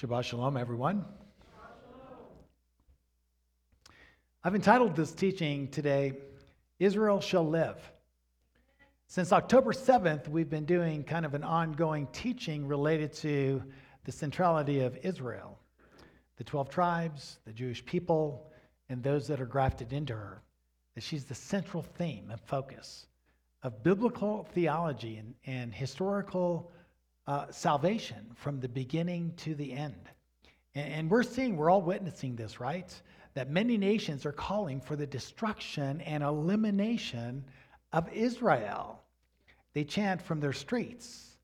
Shabbat Shalom, everyone. I've entitled this teaching today, Israel Shall Live. Since October 7th, we've been doing kind of an ongoing teaching related to the centrality of Israel, the 12 tribes, the Jewish people, and those that are grafted into her. That she's the central theme and focus of biblical theology and, and historical uh, salvation from the beginning to the end. And, and we're seeing, we're all witnessing this, right? That many nations are calling for the destruction and elimination of Israel. They chant from their streets,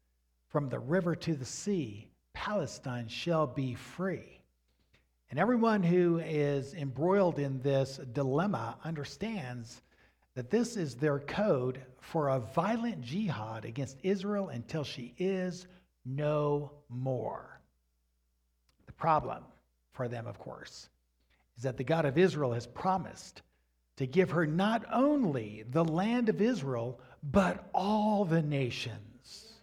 from the river to the sea, Palestine shall be free. And everyone who is embroiled in this dilemma understands that this is their code for a violent jihad against Israel until she is no more. The problem for them, of course, is that the God of Israel has promised to give her not only the land of Israel, but all the nations.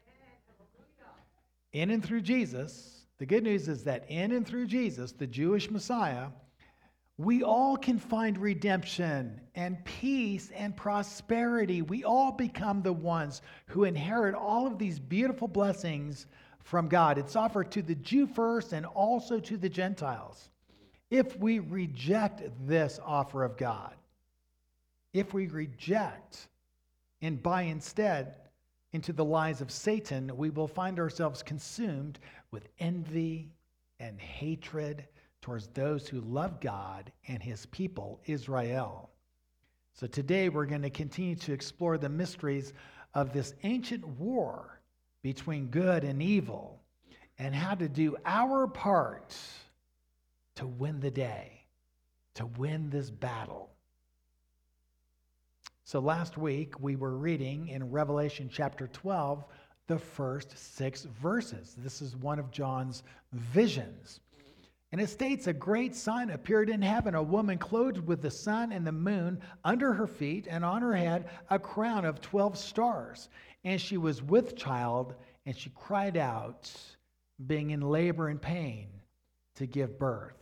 In and through Jesus, the good news is that in and through Jesus, the Jewish Messiah, we all can find redemption and peace and prosperity. We all become the ones who inherit all of these beautiful blessings from God. It's offered to the Jew first and also to the Gentiles. If we reject this offer of God, if we reject and buy instead into the lies of Satan, we will find ourselves consumed with envy and hatred towards those who love God and his people, Israel. So today we're going to continue to explore the mysteries of this ancient war between good and evil and how to do our part to win the day, to win this battle. So last week we were reading in Revelation chapter 12 the first six verses. This is one of John's visions. And it states a great sign appeared in heaven a woman clothed with the sun and the moon under her feet, and on her head a crown of 12 stars. And she was with child, and she cried out, being in labor and pain, to give birth.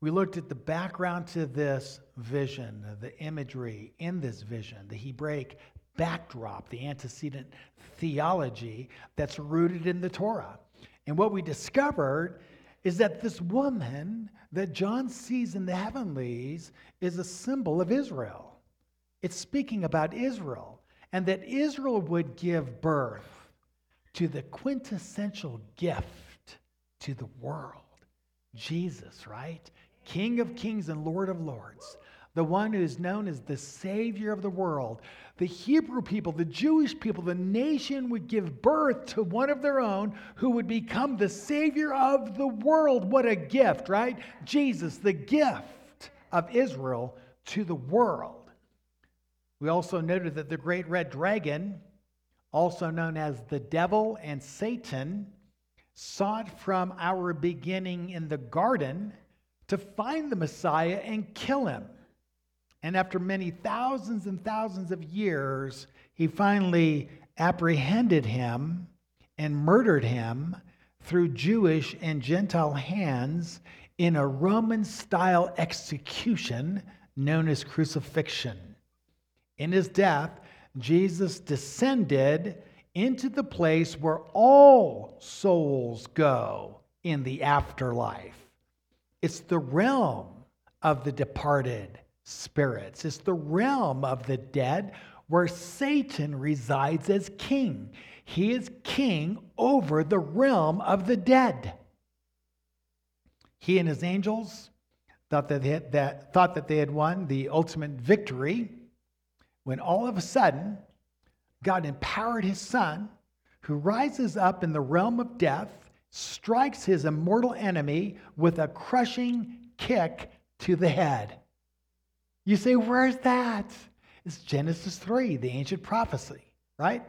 We looked at the background to this vision, the imagery in this vision, the Hebraic backdrop, the antecedent theology that's rooted in the Torah. And what we discovered is that this woman that John sees in the heavenlies is a symbol of Israel. It's speaking about Israel, and that Israel would give birth to the quintessential gift to the world Jesus, right? King of kings and Lord of lords, the one who is known as the Savior of the world, the Hebrew people, the Jewish people, the nation would give birth to one of their own who would become the Savior of the world. What a gift, right? Jesus, the gift of Israel to the world. We also noted that the great red dragon, also known as the devil and Satan, sought from our beginning in the garden to find the Messiah and kill him. And after many thousands and thousands of years, he finally apprehended him and murdered him through Jewish and Gentile hands in a Roman style execution known as crucifixion. In his death, Jesus descended into the place where all souls go in the afterlife. It's the realm of the departed spirits. It's the realm of the dead where Satan resides as king. He is king over the realm of the dead. He and his angels thought that they had, that, thought that they had won the ultimate victory when all of a sudden God empowered his son, who rises up in the realm of death, strikes his immortal enemy with a crushing kick to the head. You say, where's that? It's Genesis 3, the ancient prophecy, right?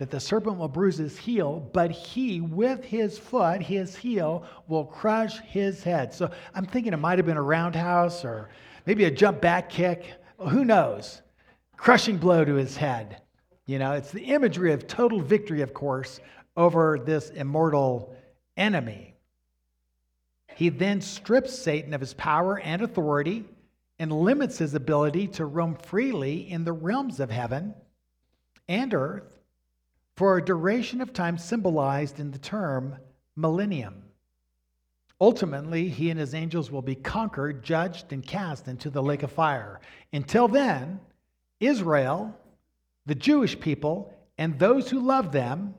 That the serpent will bruise his heel, but he, with his foot, his heel, will crush his head. So I'm thinking it might have been a roundhouse or maybe a jump back kick. Who knows? Crushing blow to his head. You know, it's the imagery of total victory, of course, over this immortal enemy. He then strips Satan of his power and authority and limits his ability to roam freely in the realms of heaven and earth for a duration of time symbolized in the term millennium. Ultimately, he and his angels will be conquered, judged, and cast into the lake of fire. Until then, Israel, the Jewish people, and those who love them,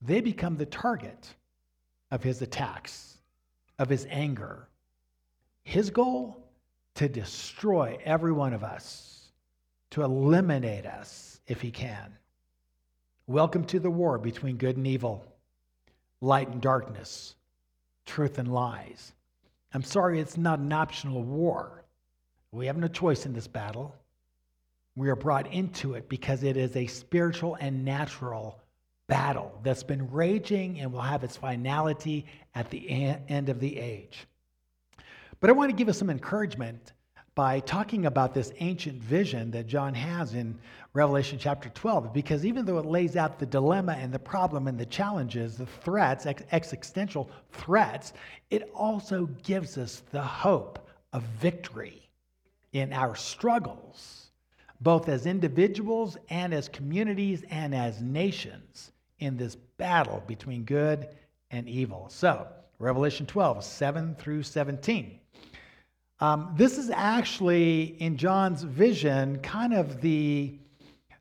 they become the target of his attacks, of his anger. His goal? To destroy every one of us, to eliminate us if he can. Welcome to the war between good and evil light and darkness, truth and lies. I'm sorry, it's not an optional war. We have no choice in this battle. We are brought into it because it is a spiritual and natural battle that's been raging and will have its finality at the end of the age. But I want to give us some encouragement by talking about this ancient vision that John has in Revelation chapter 12, because even though it lays out the dilemma and the problem and the challenges, the threats, existential threats, it also gives us the hope of victory in our struggles, both as individuals and as communities and as nations in this battle between good and evil. So, Revelation 12, 7 through 17. Um, this is actually, in John's vision, kind of the,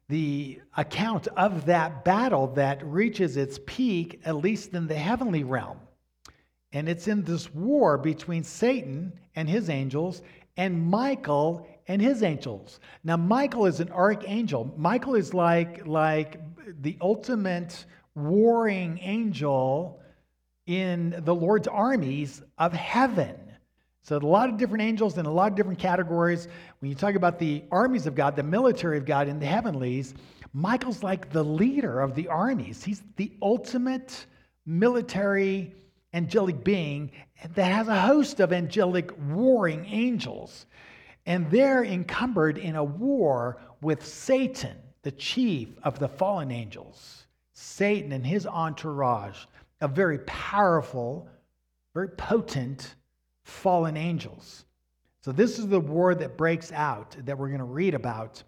the account of that battle that reaches its peak, at least in the heavenly realm. And it's in this war between Satan and his angels and Michael and his angels. Now, Michael is an archangel. Michael is like, like the ultimate warring angel in the Lord's armies of heaven. So, a lot of different angels in a lot of different categories. When you talk about the armies of God, the military of God in the heavenlies, Michael's like the leader of the armies. He's the ultimate military angelic being that has a host of angelic warring angels. And they're encumbered in a war with Satan, the chief of the fallen angels. Satan and his entourage, a very powerful, very potent fallen angels. So, this is the war that breaks out that we're going to read about.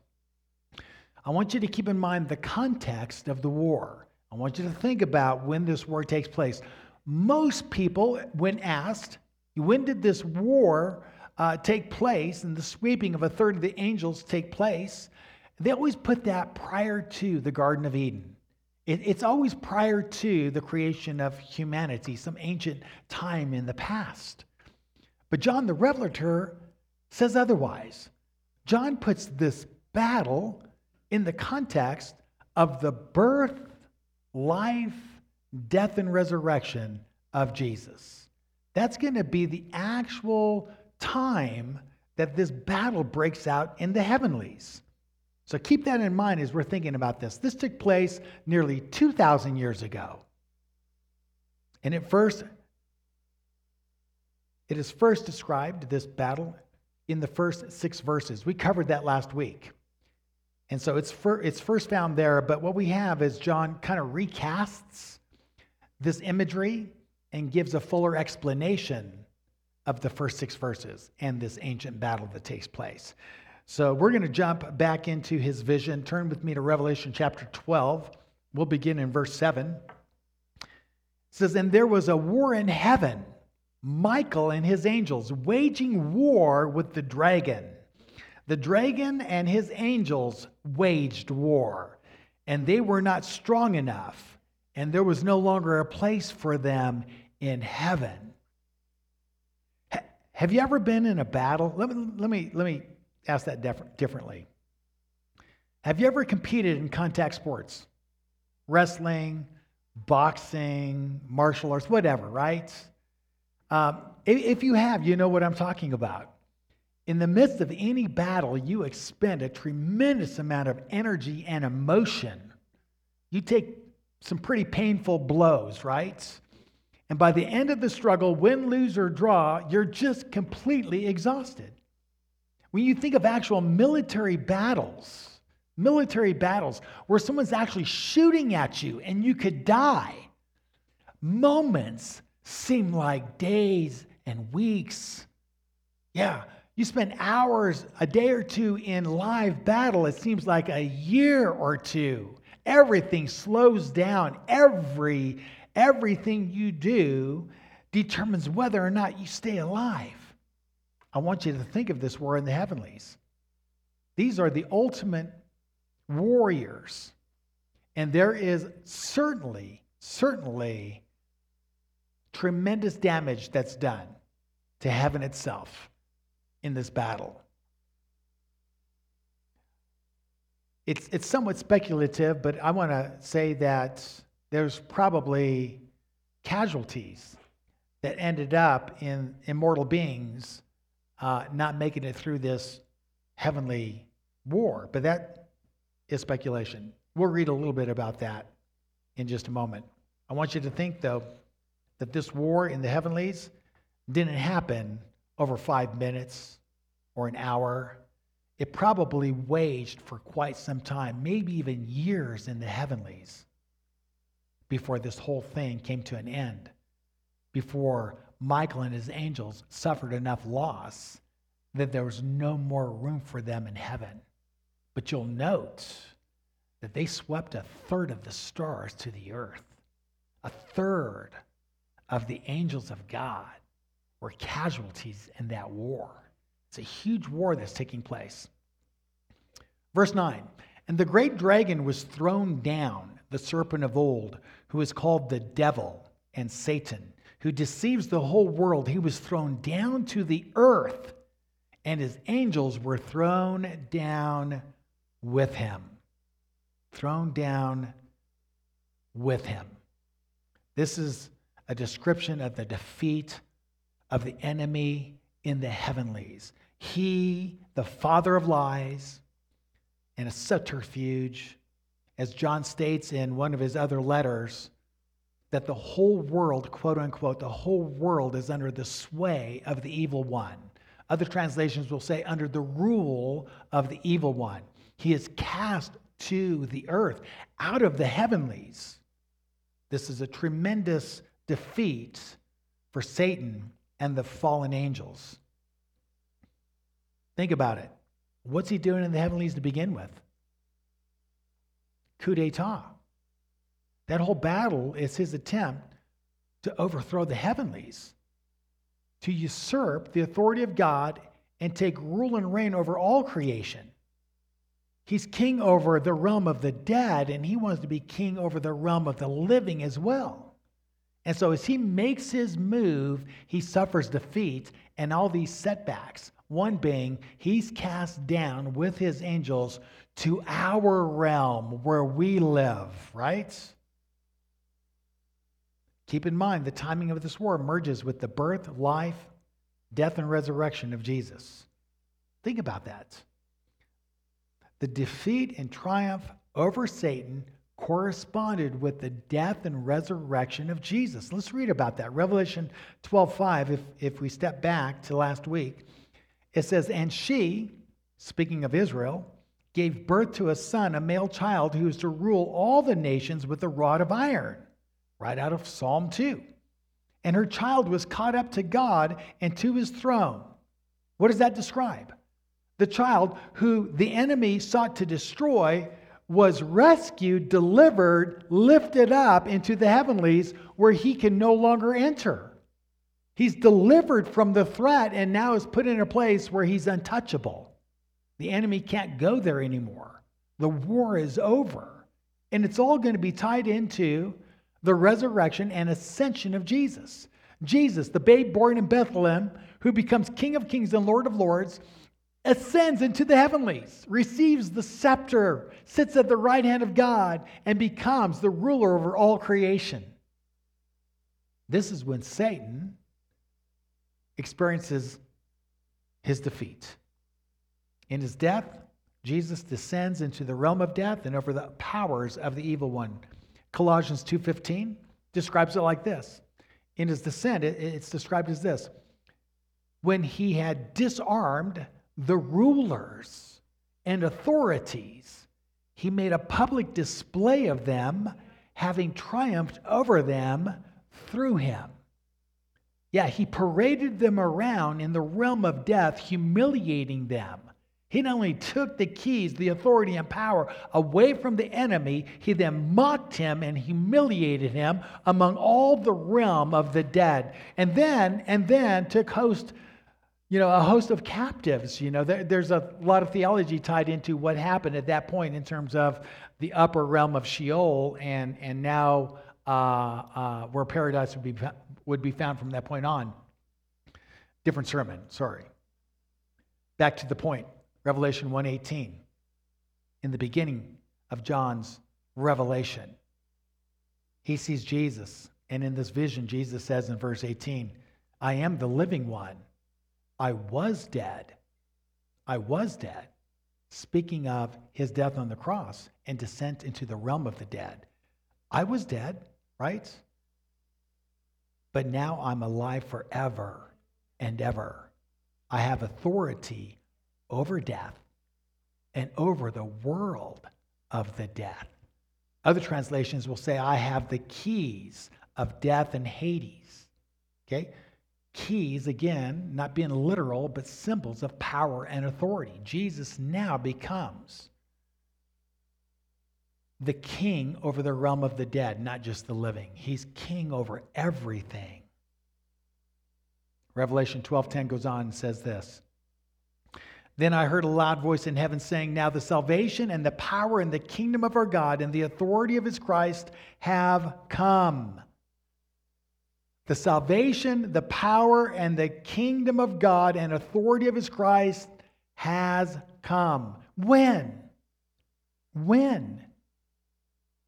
I want you to keep in mind the context of the war. I want you to think about when this war takes place. Most people, when asked, when did this war uh, take place and the sweeping of a third of the angels take place, they always put that prior to the Garden of Eden. It, it's always prior to the creation of humanity, some ancient time in the past. But John the Revelator says otherwise. John puts this battle in the context of the birth, life, death, and resurrection of Jesus. That's going to be the actual time that this battle breaks out in the heavenlies. So keep that in mind as we're thinking about this. This took place nearly 2,000 years ago. And it first it is first described, this battle, in the first six verses. We covered that last week. And so it's, fir- it's first found there, but what we have is John kind of recasts this imagery and gives a fuller explanation of the first six verses and this ancient battle that takes place. So we're going to jump back into his vision. Turn with me to Revelation chapter 12. We'll begin in verse 7. It says, And there was a war in heaven Michael and his angels waging war with the dragon. The dragon and his angels waged war, and they were not strong enough, and there was no longer a place for them in heaven. Have you ever been in a battle? Let me, let me, let me ask that differently. Have you ever competed in contact sports? Wrestling, boxing, martial arts, whatever, right? Um, if you have, you know what I'm talking about. In the midst of any battle, you expend a tremendous amount of energy and emotion. You take some pretty painful blows, right? And by the end of the struggle, win, lose, or draw, you're just completely exhausted. When you think of actual military battles, military battles where someone's actually shooting at you and you could die, moments seem like days and weeks. Yeah, you spend hours, a day or two in live battle, it seems like a year or two. Everything slows down. Every everything you do determines whether or not you stay alive. I want you to think of this war in the heavenlies. These are the ultimate warriors. And there is certainly, certainly tremendous damage that's done to heaven itself in this battle. It's, it's somewhat speculative, but I want to say that there's probably casualties that ended up in immortal beings uh, not making it through this heavenly war. But that is speculation. We'll read a little bit about that in just a moment. I want you to think, though, that this war in the heavenlies didn't happen over five minutes or an hour. It probably waged for quite some time, maybe even years in the heavenlies, before this whole thing came to an end, before Michael and his angels suffered enough loss that there was no more room for them in heaven. But you'll note that they swept a third of the stars to the earth. A third of the angels of God were casualties in that war. It's a huge war that's taking place. Verse 9 And the great dragon was thrown down, the serpent of old, who is called the devil and Satan who deceives the whole world, he was thrown down to the earth, and his angels were thrown down with him. Thrown down with him. This is a description of the defeat of the enemy in the heavenlies. He, the father of lies, and a subterfuge, as John states in one of his other letters, that the whole world, quote unquote, the whole world is under the sway of the evil one. Other translations will say under the rule of the evil one. He is cast to the earth out of the heavenlies. This is a tremendous defeat for Satan and the fallen angels. Think about it. What's he doing in the heavenlies to begin with? Coup d'etat. That whole battle is his attempt to overthrow the heavenlies, to usurp the authority of God and take rule and reign over all creation. He's king over the realm of the dead, and he wants to be king over the realm of the living as well. And so, as he makes his move, he suffers defeat and all these setbacks. One being, he's cast down with his angels to our realm where we live, right? Keep in mind, the timing of this war merges with the birth, life, death, and resurrection of Jesus. Think about that. The defeat and triumph over Satan corresponded with the death and resurrection of Jesus. Let's read about that. Revelation 12:5 if if we step back to last week, it says and she, speaking of Israel, gave birth to a son, a male child who is to rule all the nations with a rod of iron right out of Psalm 2. And her child was caught up to God and to his throne. What does that describe? The child who the enemy sought to destroy was rescued, delivered, lifted up into the heavenlies where he can no longer enter. He's delivered from the threat and now is put in a place where he's untouchable. The enemy can't go there anymore. The war is over. And it's all going to be tied into the resurrection and ascension of Jesus. Jesus, the babe born in Bethlehem, who becomes King of Kings and Lord of Lords, ascends into the heavenlies, receives the scepter, sits at the right hand of God, and becomes the ruler over all creation. This is when Satan experiences his defeat. In his death, Jesus descends into the realm of death and over the powers of the evil one. Colossians 2:15 describes it like this. In his descent, it's described as this. When he had disarmed the rulers and authorities, he made a public display of them, having triumphed over them through him. Yeah, he paraded them around in the realm of death, humiliating them. He not only took the keys, the authority, and power away from the enemy, he then mocked him and humiliated him among all the realm of the dead. And then, and then took host, you know, a host of captives. You know, there, there's a lot of theology tied into what happened at that point in terms of the upper realm of Sheol and, and now uh, uh, where paradise would be, would be found from that point on. Different sermon, sorry. Back to the point. Revelation 1:18. In the beginning of John's revelation, he sees Jesus, and in this vision Jesus says in verse 18, I am the living one. I was dead. I was dead. Speaking of his death on the cross and descent into the realm of the dead. I was dead, right? But now I'm alive forever and ever. I have authority over death and over the world of the death. Other translations will say, I have the keys of death and Hades. Okay? Keys, again, not being literal, but symbols of power and authority. Jesus now becomes the king over the realm of the dead, not just the living. He's king over everything. Revelation 12:10 goes on and says this. Then I heard a loud voice in heaven saying, Now the salvation and the power and the kingdom of our God and the authority of his Christ have come. The salvation, the power, and the kingdom of God and authority of his Christ has come. When? When?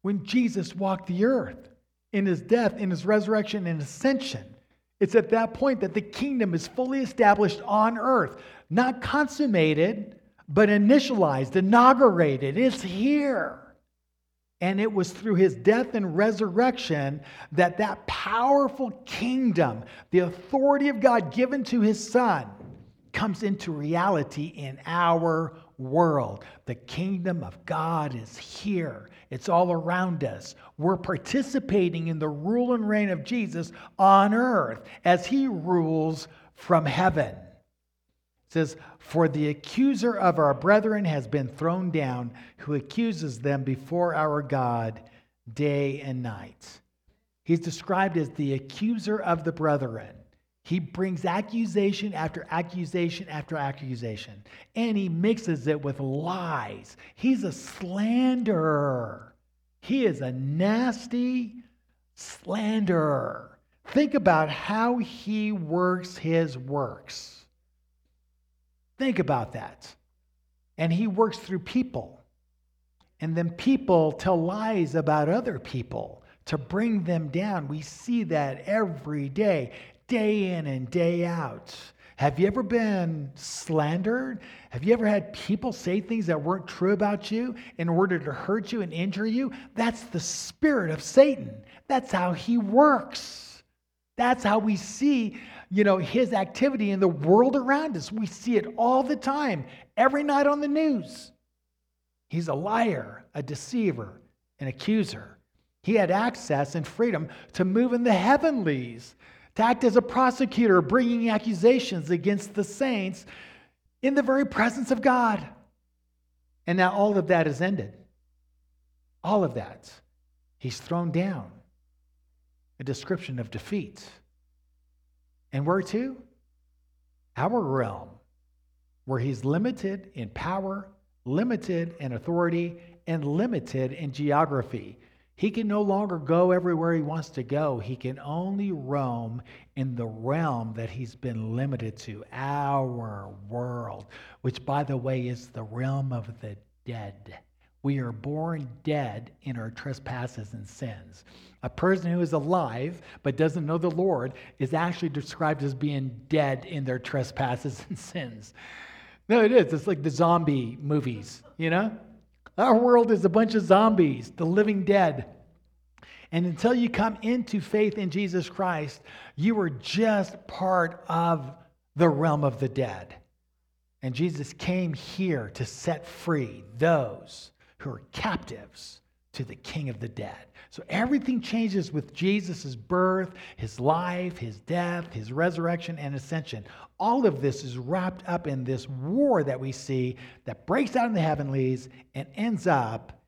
When Jesus walked the earth in his death, in his resurrection, and ascension. It's at that point that the kingdom is fully established on earth, not consummated, but initialized, inaugurated. It's here. And it was through his death and resurrection that that powerful kingdom, the authority of God given to his son, comes into reality in our world. The kingdom of God is here. It's all around us. We're participating in the rule and reign of Jesus on earth as he rules from heaven. Says, For the accuser of our brethren has been thrown down, who accuses them before our God day and night. He's described as the accuser of the brethren. He brings accusation after accusation after accusation, and he mixes it with lies. He's a slanderer. He is a nasty slanderer. Think about how he works his works. Think about that. And he works through people. And then people tell lies about other people to bring them down. We see that every day day in and day out. Have you ever been slandered? Have you ever had people say things that weren't true about you in order to hurt you and injure you? That's the spirit of Satan. That's how he works. That's how we see, you know, his activity in the world around us. We see it all the time, every night on the news. He's a liar, a deceiver, an accuser. He had access and freedom to move in the heavenlies to act as a prosecutor, bringing accusations against the saints in the very presence of God. And now all of that is ended. All of that. He's thrown down. A description of defeat. And where to? Our realm, where he's limited in power, limited in authority, and limited in geography. He can no longer go everywhere he wants to go. He can only roam in the realm that he's been limited to, our world, which, by the way, is the realm of the dead. We are born dead in our trespasses and sins. A person who is alive but doesn't know the Lord is actually described as being dead in their trespasses and sins. No, it is. It's like the zombie movies, you know? Our world is a bunch of zombies, the living dead. And until you come into faith in Jesus Christ, you are just part of the realm of the dead. And Jesus came here to set free those who are captives to the king of the dead. So everything changes with Jesus' birth, his life, his death, his resurrection, and ascension. All of this is wrapped up in this war that we see that breaks out in the heavenlies and ends up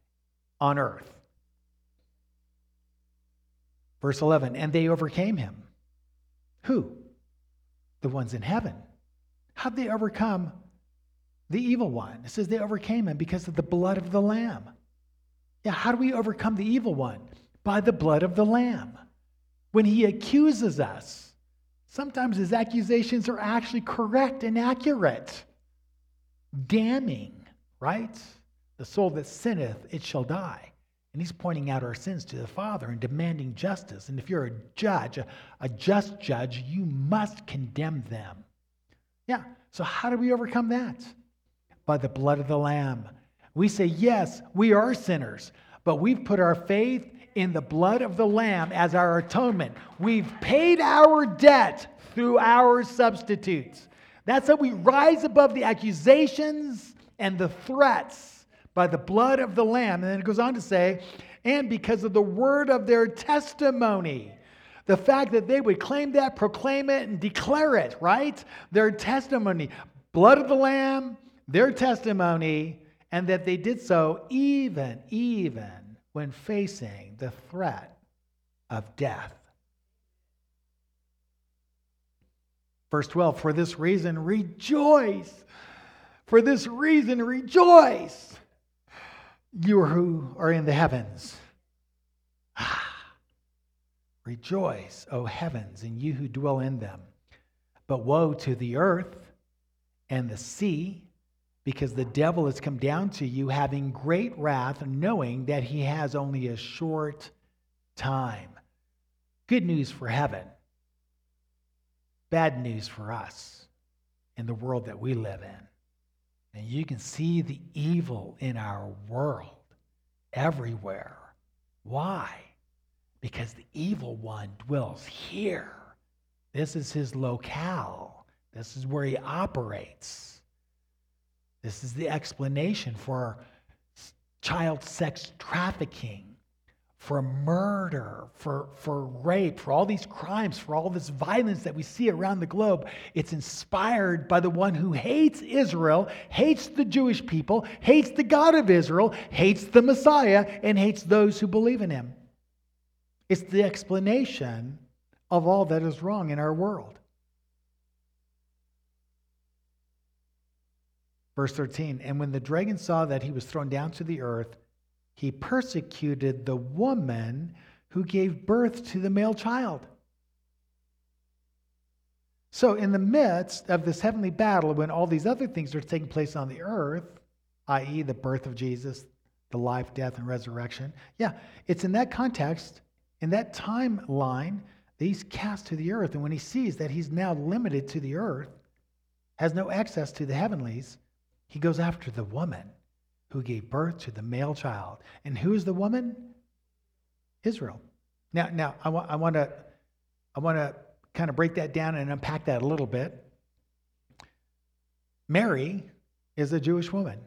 on earth. Verse 11, and they overcame him. Who? The ones in heaven. How'd they overcome the evil one? It says they overcame him because of the blood of the Lamb. Yeah, how do we overcome the evil one? By the blood of the Lamb. When he accuses us, sometimes his accusations are actually correct and accurate, damning, right? The soul that sinneth, it shall die. And he's pointing out our sins to the Father and demanding justice. And if you're a judge, a, a, just judge, you must condemn them. Yeah, so how do we overcome that? By the blood of the Lamb. We say, yes, we are sinners, but we've put our faith in the blood of the Lamb as our atonement. We've paid our debt through our substitutes. That's how we rise above the accusations and the threats by the blood of the Lamb. And then it goes on to say, and because of the word of their testimony. The fact that they would claim that, proclaim it, and declare it, right? Their testimony, blood of the Lamb, their testimony, and that they did so even, even when facing the threat of death. Verse 12, for this reason, rejoice. For this reason, rejoice you who are in the heavens. Rejoice, O heavens, and you who dwell in them. But woe to the earth and the sea, because the devil has come down to you having great wrath, knowing that he has only a short time. Good news for heaven, bad news for us in the world that we live in. And you can see the evil in our world everywhere. Why? Because the evil one dwells here. This is his locale, this is where he operates. This is the explanation for child sex trafficking for murder, for, for rape, for all these crimes, for all this violence that we see around the globe, it's inspired by the one who hates Israel, hates the Jewish people, hates the God of Israel, hates the Messiah, and hates those who believe in him. It's the explanation of all that is wrong in our world. Verse 13 And when the dragon saw that he was thrown down to the earth, he persecuted the woman who gave birth to the male child. So, in the midst of this heavenly battle, when all these other things are taking place on the earth, i.e., the birth of Jesus, the life, death, and resurrection, yeah, it's in that context, in that timeline, that he's cast to the earth. And when he sees that he's now limited to the earth, has no access to the heavenlies, he goes after the woman who gave birth to the male child. And who is the woman? Israel. Now, now I, wa- I want to I want to kind of break that down and unpack that a little bit. Mary is a Jewish woman.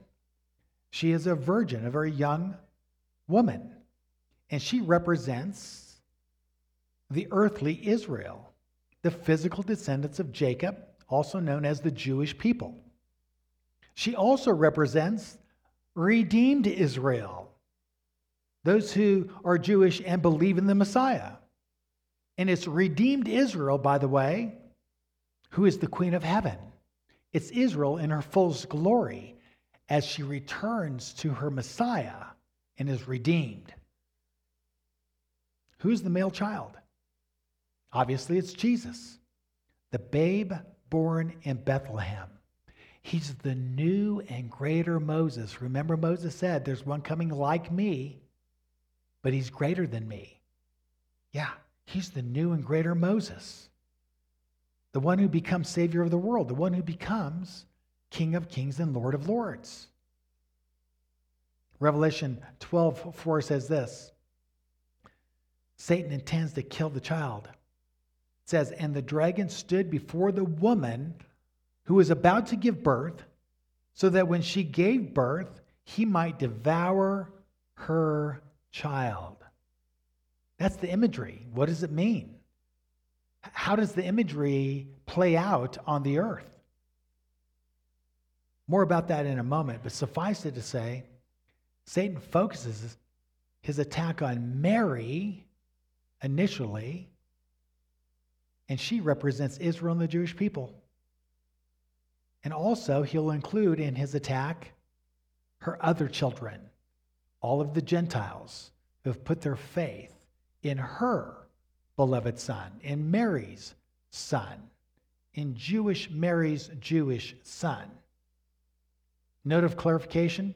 She is a virgin, a very young woman. And she represents the earthly Israel, the physical descendants of Jacob, also known as the Jewish people. She also represents redeemed Israel, those who are Jewish and believe in the Messiah. And it's redeemed Israel, by the way, who is the Queen of Heaven. It's Israel in her fullest glory as she returns to her Messiah and is redeemed. Who's the male child? Obviously, it's Jesus, the babe born in Bethlehem. He's the new and greater Moses. Remember, Moses said, There's one coming like me, but he's greater than me. Yeah, he's the new and greater Moses, the one who becomes Savior of the world, the one who becomes King of kings and Lord of lords. Revelation 12 4 says this Satan intends to kill the child. It says, And the dragon stood before the woman who was about to give birth, so that when she gave birth, he might devour her child. That's the imagery. What does it mean? How does the imagery play out on the earth? More about that in a moment, but suffice it to say, Satan focuses his attack on Mary initially, and she represents Israel and the Jewish people. And also, he'll include in his attack her other children, all of the Gentiles who have put their faith in her beloved son, in Mary's son, in Jewish Mary's Jewish son. Note of clarification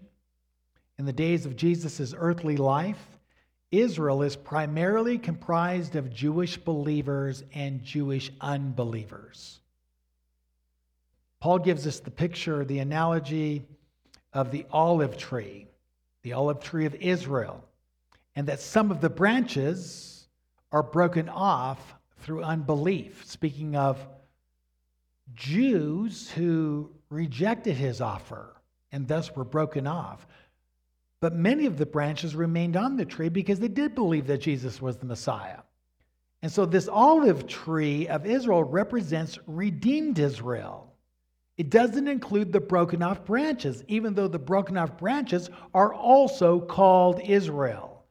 in the days of Jesus' earthly life, Israel is primarily comprised of Jewish believers and Jewish unbelievers. Paul gives us the picture, the analogy of the olive tree, the olive tree of Israel, and that some of the branches are broken off through unbelief. Speaking of Jews who rejected his offer and thus were broken off. But many of the branches remained on the tree because they did believe that Jesus was the Messiah. And so this olive tree of Israel represents redeemed Israel. It doesn't include the broken off branches, even though the broken off branches are also called Israel.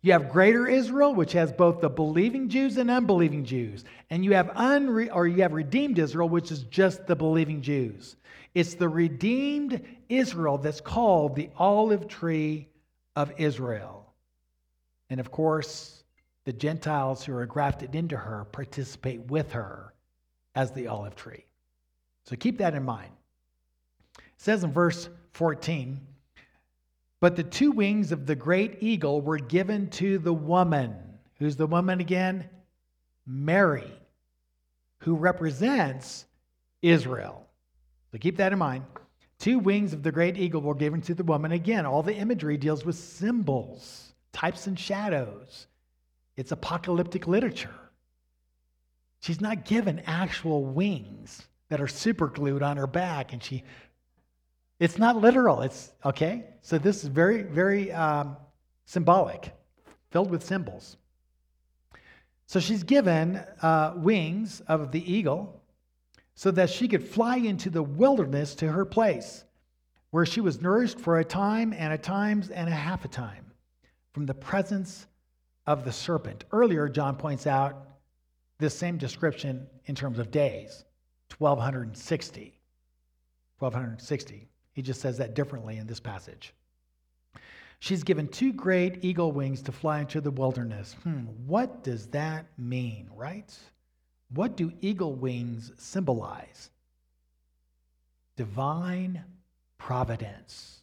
You have greater Israel, which has both the believing Jews and unbelieving Jews. And you have unre- or you have redeemed Israel, which is just the believing Jews. It's the redeemed Israel that's called the olive tree of Israel. And of course, the Gentiles who are grafted into her participate with her as the olive tree. So keep that in mind. It says in verse 14, but the two wings of the great eagle were given to the woman. Who's the woman again? Mary, who represents Israel. So keep that in mind. Two wings of the great eagle were given to the woman. Again, all the imagery deals with symbols, types, and shadows. It's apocalyptic literature. She's not given actual wings that are super glued on her back and she it's not literal it's okay? So this is very very um, symbolic filled with symbols. So she's given uh, wings of the eagle so that she could fly into the wilderness to her place, where she was nourished for a time and a times and a half a time from the presence of the serpent. Earlier, John points out this same description in terms of days 1260. 1260. He just says that differently in this passage. She's given two great eagle wings to fly into the wilderness. Hmm, what does that mean, right? What do eagle wings symbolize? Divine providence.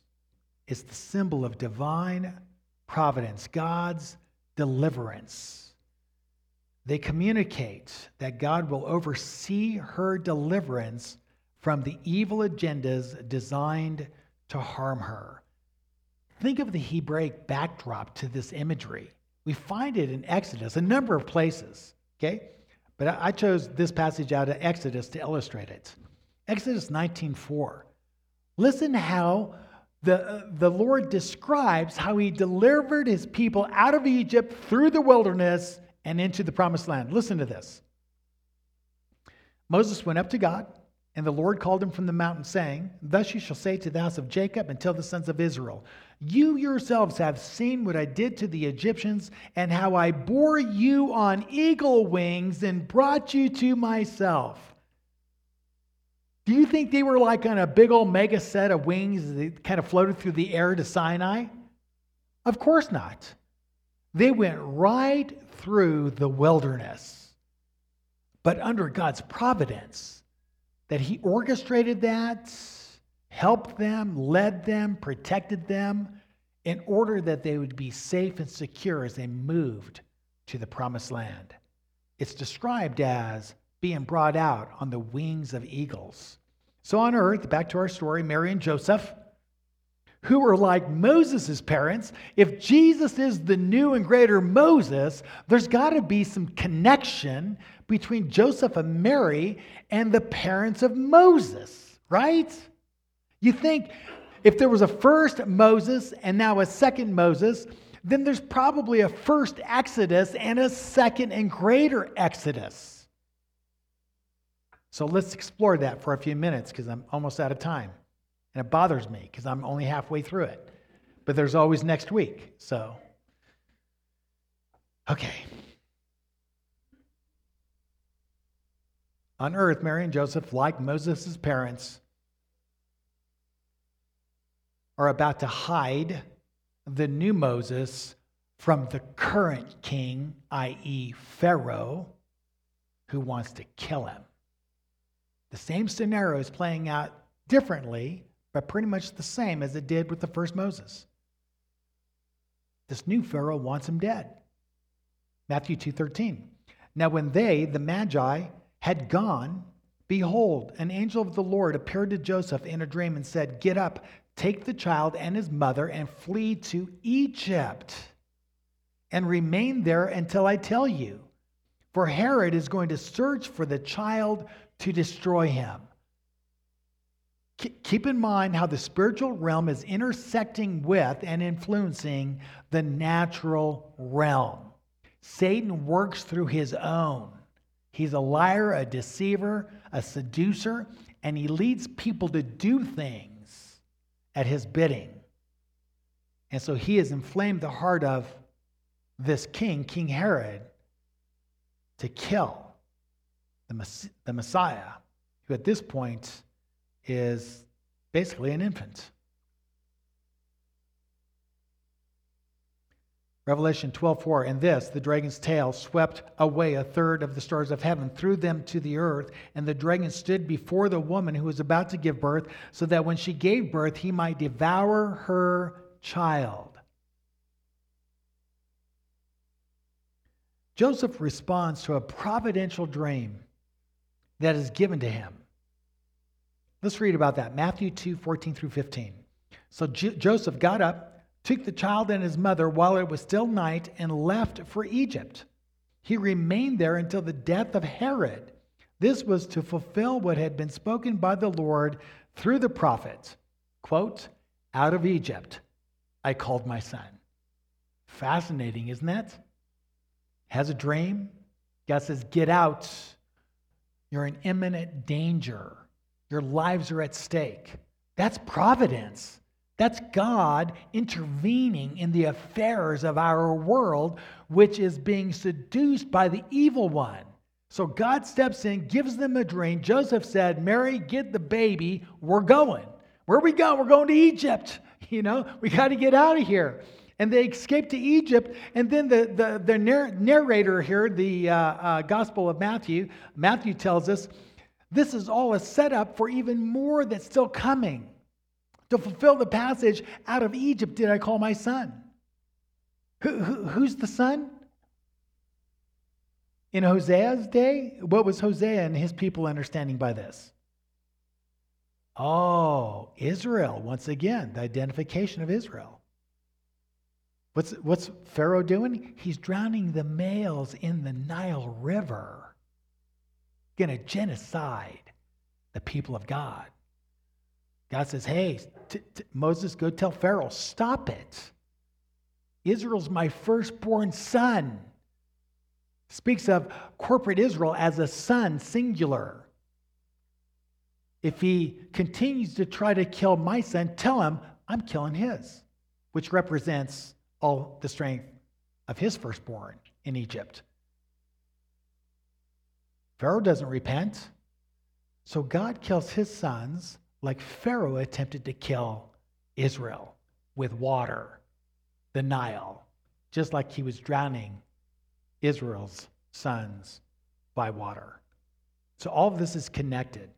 It's the symbol of divine providence, God's deliverance. They communicate that God will oversee her deliverance from the evil agendas designed to harm her. Think of the Hebraic backdrop to this imagery. We find it in Exodus, a number of places. Okay? But I chose this passage out of Exodus to illustrate it. Exodus 19:4. Listen how the, the Lord describes how he delivered his people out of Egypt through the wilderness and into the promised land. Listen to this. Moses went up to God and the Lord called him from the mountain, saying, Thus you shall say to the house of Jacob and tell the sons of Israel, You yourselves have seen what I did to the Egyptians, and how I bore you on eagle wings and brought you to myself. Do you think they were like on a big old mega set of wings that kind of floated through the air to Sinai? Of course not. They went right through the wilderness, but under God's providence that He orchestrated that, helped them, led them, protected them in order that they would be safe and secure as they moved to the promised land. It's described as being brought out on the wings of eagles. So on earth, back to our story, Mary and Joseph, who are like Moses' parents, if Jesus is the new and greater Moses, there's got to be some connection between Joseph and Mary and the parents of Moses, right? You think if there was a first Moses and now a second Moses, then there's probably a first exodus and a second and greater exodus. So let's explore that for a few minutes because I'm almost out of time. And it bothers me because I'm only halfway through it. But there's always next week. So, okay. On earth, Mary and Joseph, like Moses' parents, are about to hide the new Moses from the current king, i.e., Pharaoh, who wants to kill him. The same scenario is playing out differently, but pretty much the same as it did with the first Moses. This new Pharaoh wants him dead. Matthew 2:13. Now when they, the Magi, had gone, behold, an angel of the Lord appeared to Joseph in a dream and said, "Get up, take the child and his mother and flee to Egypt and remain there until I tell you. For Herod is going to search for the child to destroy him. Keep in mind how the spiritual realm is intersecting with and influencing the natural realm. Satan works through his own. He's a liar, a deceiver, a seducer, and he leads people to do things at his bidding. And so he has inflamed the heart of this king, King Herod, to kill the, Messiah, who at this point is basically an infant. Revelation 12:4 and this the dragon's tail swept away a third of the stars of heaven threw them to the earth and the dragon stood before the woman who was about to give birth so that when she gave birth he might devour her child. Joseph responds to a providential dream that is given to him. Let's read about that. Matthew 2 14 through 15. So J- Joseph got up, took the child and his mother while it was still night, and left for Egypt. He remained there until the death of Herod. This was to fulfill what had been spoken by the Lord through the prophet. Quote, out of Egypt I called my son. Fascinating, isn't that? Has a dream. God says, Get out you're in imminent danger. Your lives are at stake. That's providence. That's God intervening in the affairs of our world, which is being seduced by the evil one. So God steps in, gives them a dream. Joseph said, Mary, get the baby. We're going. Where we go? We're going to Egypt. You know, we got to get out of here and they escape to Egypt. And then the, the, the narrator here, the uh, uh, Gospel of Matthew, Matthew tells us this is all a setup for even more that's still coming. To fulfill the passage, out of Egypt did I call my son. Who, who, who's the son? In Hosea's day, what was Hosea and his people understanding by this? Oh, Israel, once again, the identification of Israel. What's, what's Pharaoh doing? He's drowning the males in the Nile River, going to genocide the people of God. God says, Hey, t- t- Moses, go tell Pharaoh, stop it. Israel's my firstborn son. Speaks of corporate Israel as a son, singular. If he continues to try to kill my son, tell him I'm killing his, which represents all the strength of his firstborn in Egypt. Pharaoh doesn't repent. So God kills his sons like Pharaoh attempted to kill Israel with water, the Nile, just like he was drowning Israel's sons by water. So all of this is connected.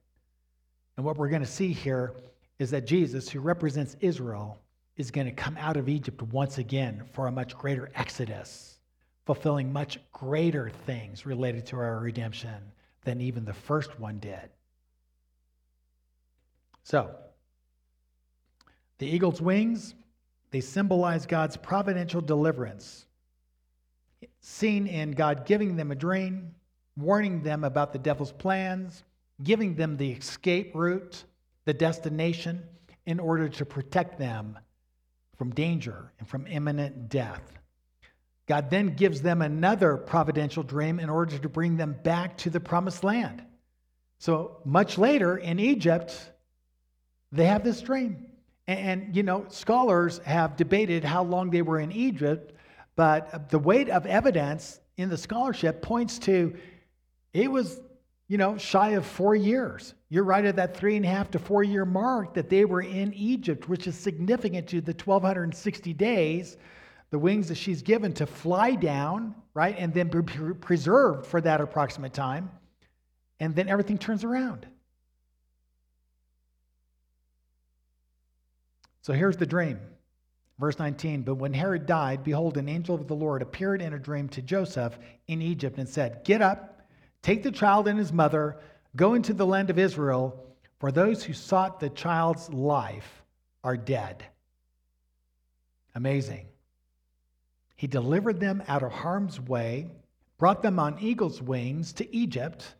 And what we're going to see here is that Jesus, who represents Israel, is going to come out of Egypt once again for a much greater exodus, fulfilling much greater things related to our redemption than even the first one did. So, the eagle's wings, they symbolize God's providential deliverance, seen in God giving them a dream, warning them about the devil's plans, giving them the escape route, the destination, in order to protect them from danger and from imminent death. God then gives them another providential dream in order to bring them back to the promised land. So much later in Egypt, they have this dream. And, you know, scholars have debated how long they were in Egypt, but the weight of evidence in the scholarship points to it was, you know, shy of four years. You're right at that three and a half to four year mark that they were in Egypt, which is significant to the 1,260 days the wings that she's given to fly down, right, and then be preserved for that approximate time, and then everything turns around. So here's the dream. Verse 19 But when Herod died, behold, an angel of the Lord appeared in a dream to Joseph in Egypt and said, Get up, take the child and his mother, go into the land of Israel, for those who sought the child's life are dead. Amazing. He delivered them out of harm's way, brought them on eagle's wings to Egypt,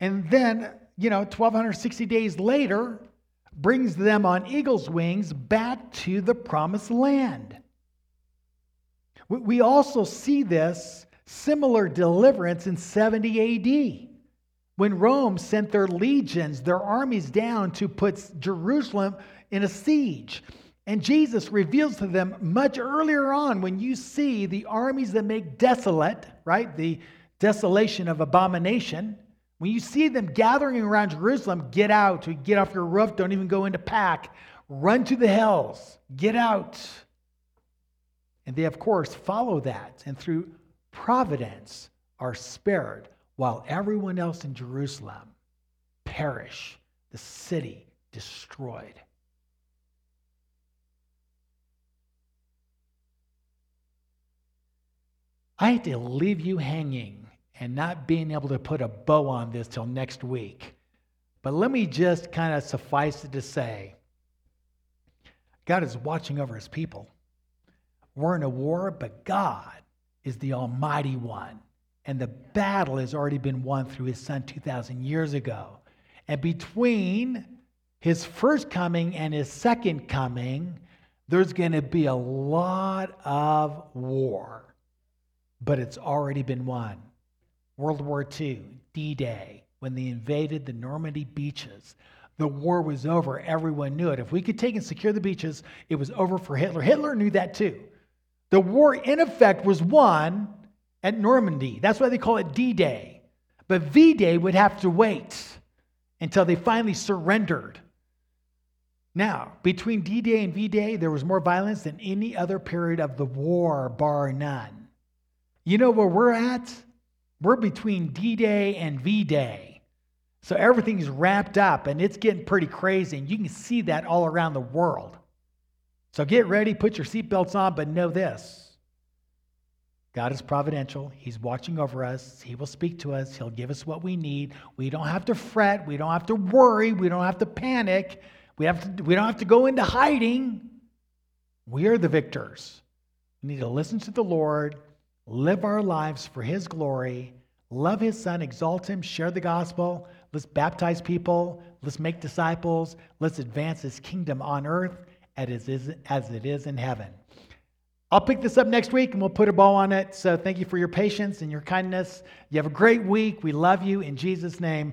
and then, you know, 1260 days later, brings them on eagle's wings back to the promised land. We also see this similar deliverance in 70 AD when Rome sent their legions, their armies down to put Jerusalem in a siege. And Jesus reveals to them much earlier on when you see the armies that make desolate, right? The desolation of abomination. When you see them gathering around Jerusalem, get out, get off your roof, don't even go into pack, run to the hills, get out. And they, of course, follow that and through providence are spared while everyone else in Jerusalem perish, the city destroyed. I hate to leave you hanging and not being able to put a bow on this till next week. But let me just kind of suffice it to say God is watching over his people. We're in a war, but God is the Almighty One. And the battle has already been won through his son 2,000 years ago. And between his first coming and his second coming, there's going to be a lot of war but it's already been won. World War II, D Day, when they invaded the Normandy beaches, the war was over. Everyone knew it. If we could take and secure the beaches, it was over for Hitler. Hitler knew that too. The war, in effect, was won at Normandy. That's why they call it D Day. But V Day would have to wait until they finally surrendered. Now, between D Day and V Day, there was more violence than any other period of the war, bar none. You know where we're at? We're between D Day and V Day. So everything's wrapped up and it's getting pretty crazy. And you can see that all around the world. So get ready, put your seatbelts on, but know this God is providential. He's watching over us. He will speak to us. He'll give us what we need. We don't have to fret. We don't have to worry. We don't have to panic. We, have to, we don't have to go into hiding. We are the victors. We need to listen to the Lord live our lives for His glory, love His Son, exalt Him, share the gospel. Let's baptize people. Let's make disciples. Let's advance His kingdom on earth as it is in heaven. I'll pick this up next week and we'll put a bow on it. So thank you for your patience and your kindness. You have a great week. We love you in Jesus' name.